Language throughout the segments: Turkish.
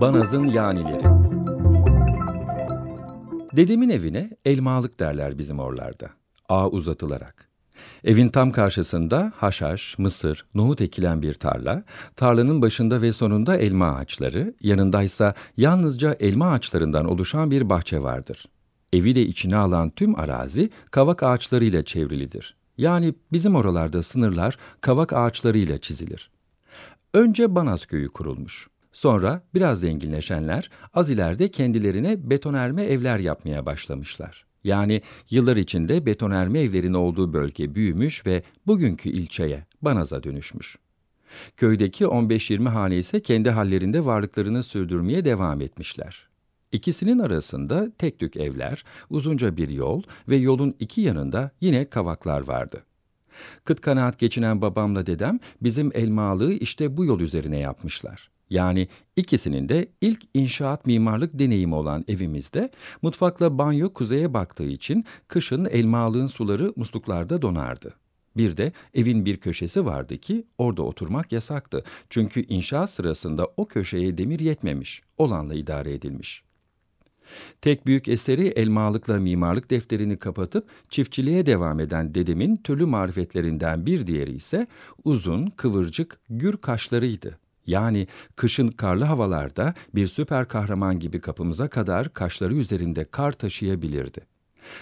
Banaz'ın Yanileri Dedemin evine elmalık derler bizim oralarda. Ağ uzatılarak. Evin tam karşısında haşhaş, mısır, nohut ekilen bir tarla, tarlanın başında ve sonunda elma ağaçları, yanındaysa yalnızca elma ağaçlarından oluşan bir bahçe vardır. Evi de içine alan tüm arazi kavak ağaçlarıyla çevrilidir. Yani bizim oralarda sınırlar kavak ağaçlarıyla çizilir. Önce Banaz köyü kurulmuş. Sonra biraz zenginleşenler az ileride kendilerine betonerme evler yapmaya başlamışlar. Yani yıllar içinde betonerme evlerin olduğu bölge büyümüş ve bugünkü ilçeye, Banaz'a dönüşmüş. Köydeki 15-20 hane ise kendi hallerinde varlıklarını sürdürmeye devam etmişler. İkisinin arasında tek tük evler, uzunca bir yol ve yolun iki yanında yine kavaklar vardı. Kıt kanaat geçinen babamla dedem bizim elmalığı işte bu yol üzerine yapmışlar. Yani ikisinin de ilk inşaat mimarlık deneyimi olan evimizde mutfakla banyo kuzeye baktığı için kışın elmalığın suları musluklarda donardı. Bir de evin bir köşesi vardı ki orada oturmak yasaktı. Çünkü inşaat sırasında o köşeye demir yetmemiş, olanla idare edilmiş. Tek büyük eseri elmalıkla mimarlık defterini kapatıp çiftçiliğe devam eden dedemin türlü marifetlerinden bir diğeri ise uzun, kıvırcık, gür kaşlarıydı. Yani kışın karlı havalarda bir süper kahraman gibi kapımıza kadar kaşları üzerinde kar taşıyabilirdi.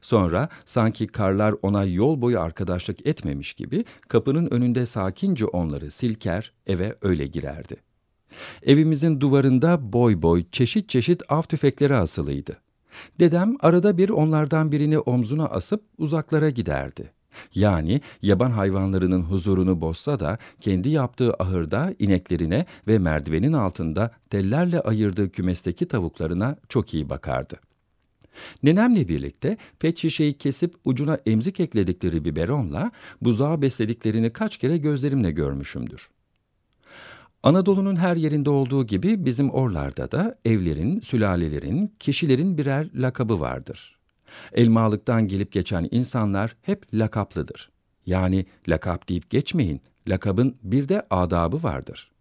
Sonra sanki karlar ona yol boyu arkadaşlık etmemiş gibi kapının önünde sakince onları silker, eve öyle girerdi. Evimizin duvarında boy boy çeşit çeşit av tüfekleri asılıydı. Dedem arada bir onlardan birini omzuna asıp uzaklara giderdi. Yani yaban hayvanlarının huzurunu bozsa da kendi yaptığı ahırda ineklerine ve merdivenin altında tellerle ayırdığı kümesteki tavuklarına çok iyi bakardı. Nenemle birlikte pet şişeyi kesip ucuna emzik ekledikleri biberonla buzağı beslediklerini kaç kere gözlerimle görmüşümdür. Anadolu'nun her yerinde olduğu gibi bizim orlarda da evlerin, sülalelerin, kişilerin birer lakabı vardır. Elmalıktan gelip geçen insanlar hep lakaplıdır. Yani lakap deyip geçmeyin, lakabın bir de adabı vardır.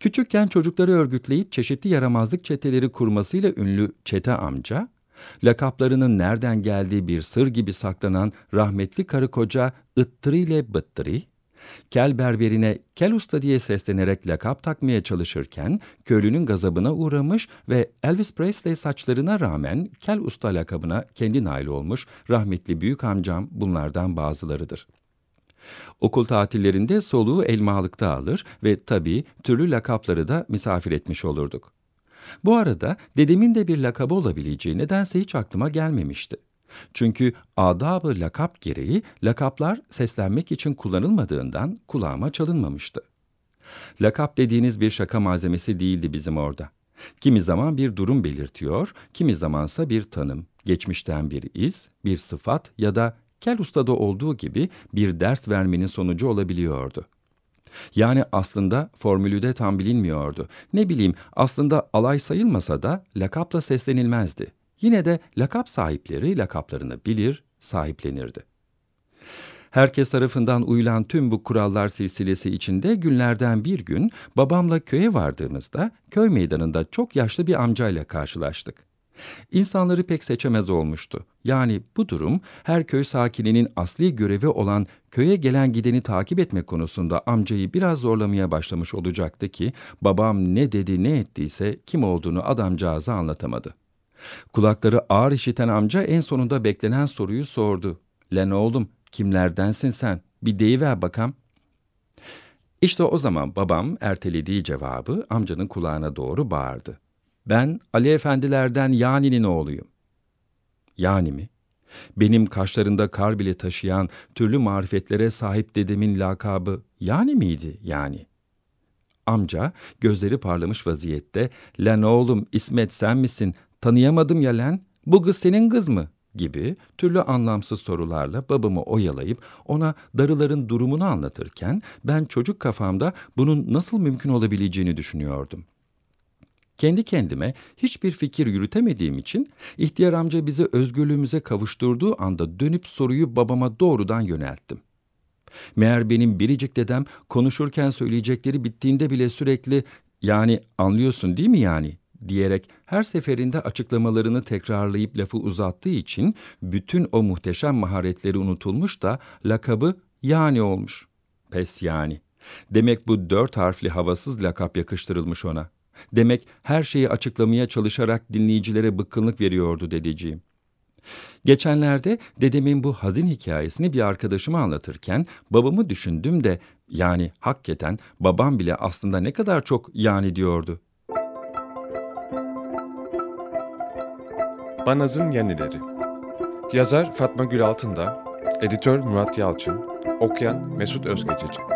Küçükken çocukları örgütleyip çeşitli yaramazlık çeteleri kurmasıyla ünlü Çete amca, lakaplarının nereden geldiği bir sır gibi saklanan rahmetli karı koca Ittırı ile Bıttırı, Kel berberine Kel Usta diye seslenerek lakap takmaya çalışırken köylünün gazabına uğramış ve Elvis Presley saçlarına rağmen Kel Usta lakabına kendi nail olmuş rahmetli büyük amcam bunlardan bazılarıdır. Okul tatillerinde soluğu elmalıkta alır ve tabii türlü lakapları da misafir etmiş olurduk. Bu arada dedemin de bir lakabı olabileceği nedense hiç aklıma gelmemişti. Çünkü adab-ı lakap gereği lakaplar seslenmek için kullanılmadığından kulağıma çalınmamıştı. Lakap dediğiniz bir şaka malzemesi değildi bizim orada. Kimi zaman bir durum belirtiyor, kimi zamansa bir tanım, geçmişten bir iz, bir sıfat ya da Kel Usta'da olduğu gibi bir ders vermenin sonucu olabiliyordu. Yani aslında formülü de tam bilinmiyordu. Ne bileyim aslında alay sayılmasa da lakapla seslenilmezdi. Yine de lakap sahipleri lakaplarını bilir, sahiplenirdi. Herkes tarafından uyulan tüm bu kurallar silsilesi içinde günlerden bir gün babamla köye vardığımızda köy meydanında çok yaşlı bir amcayla karşılaştık. İnsanları pek seçemez olmuştu. Yani bu durum her köy sakininin asli görevi olan köye gelen gideni takip etme konusunda amcayı biraz zorlamaya başlamış olacaktı ki babam ne dedi ne ettiyse kim olduğunu adamcağıza anlatamadı. Kulakları ağır işiten amca en sonunda beklenen soruyu sordu. Len oğlum kimlerdensin sen? Bir deyiver bakam. İşte o zaman babam ertelediği cevabı amcanın kulağına doğru bağırdı. Ben Ali Efendilerden Yani'nin oğluyum. Yani mi? Benim kaşlarında kar bile taşıyan türlü marifetlere sahip dedemin lakabı Yani miydi yani? Amca gözleri parlamış vaziyette ''Lan oğlum İsmet sen misin? Tanıyamadım ya lan. Bu kız senin kız mı?'' gibi türlü anlamsız sorularla babamı oyalayıp ona darıların durumunu anlatırken ben çocuk kafamda bunun nasıl mümkün olabileceğini düşünüyordum. Kendi kendime hiçbir fikir yürütemediğim için ihtiyar amca bizi özgürlüğümüze kavuşturduğu anda dönüp soruyu babama doğrudan yönelttim. Meğer benim biricik dedem konuşurken söyleyecekleri bittiğinde bile sürekli yani anlıyorsun değil mi yani diyerek her seferinde açıklamalarını tekrarlayıp lafı uzattığı için bütün o muhteşem maharetleri unutulmuş da lakabı yani olmuş. Pes yani. Demek bu dört harfli havasız lakap yakıştırılmış ona. Demek her şeyi açıklamaya çalışarak dinleyicilere bıkkınlık veriyordu dedeciğim. Geçenlerde dedemin bu hazin hikayesini bir arkadaşıma anlatırken babamı düşündüm de yani hakikaten babam bile aslında ne kadar çok yani diyordu. Banaz'ın Yenileri. Yazar Fatma Gül Altındağ Editör Murat Yalçın Okuyan Mesut Özgececi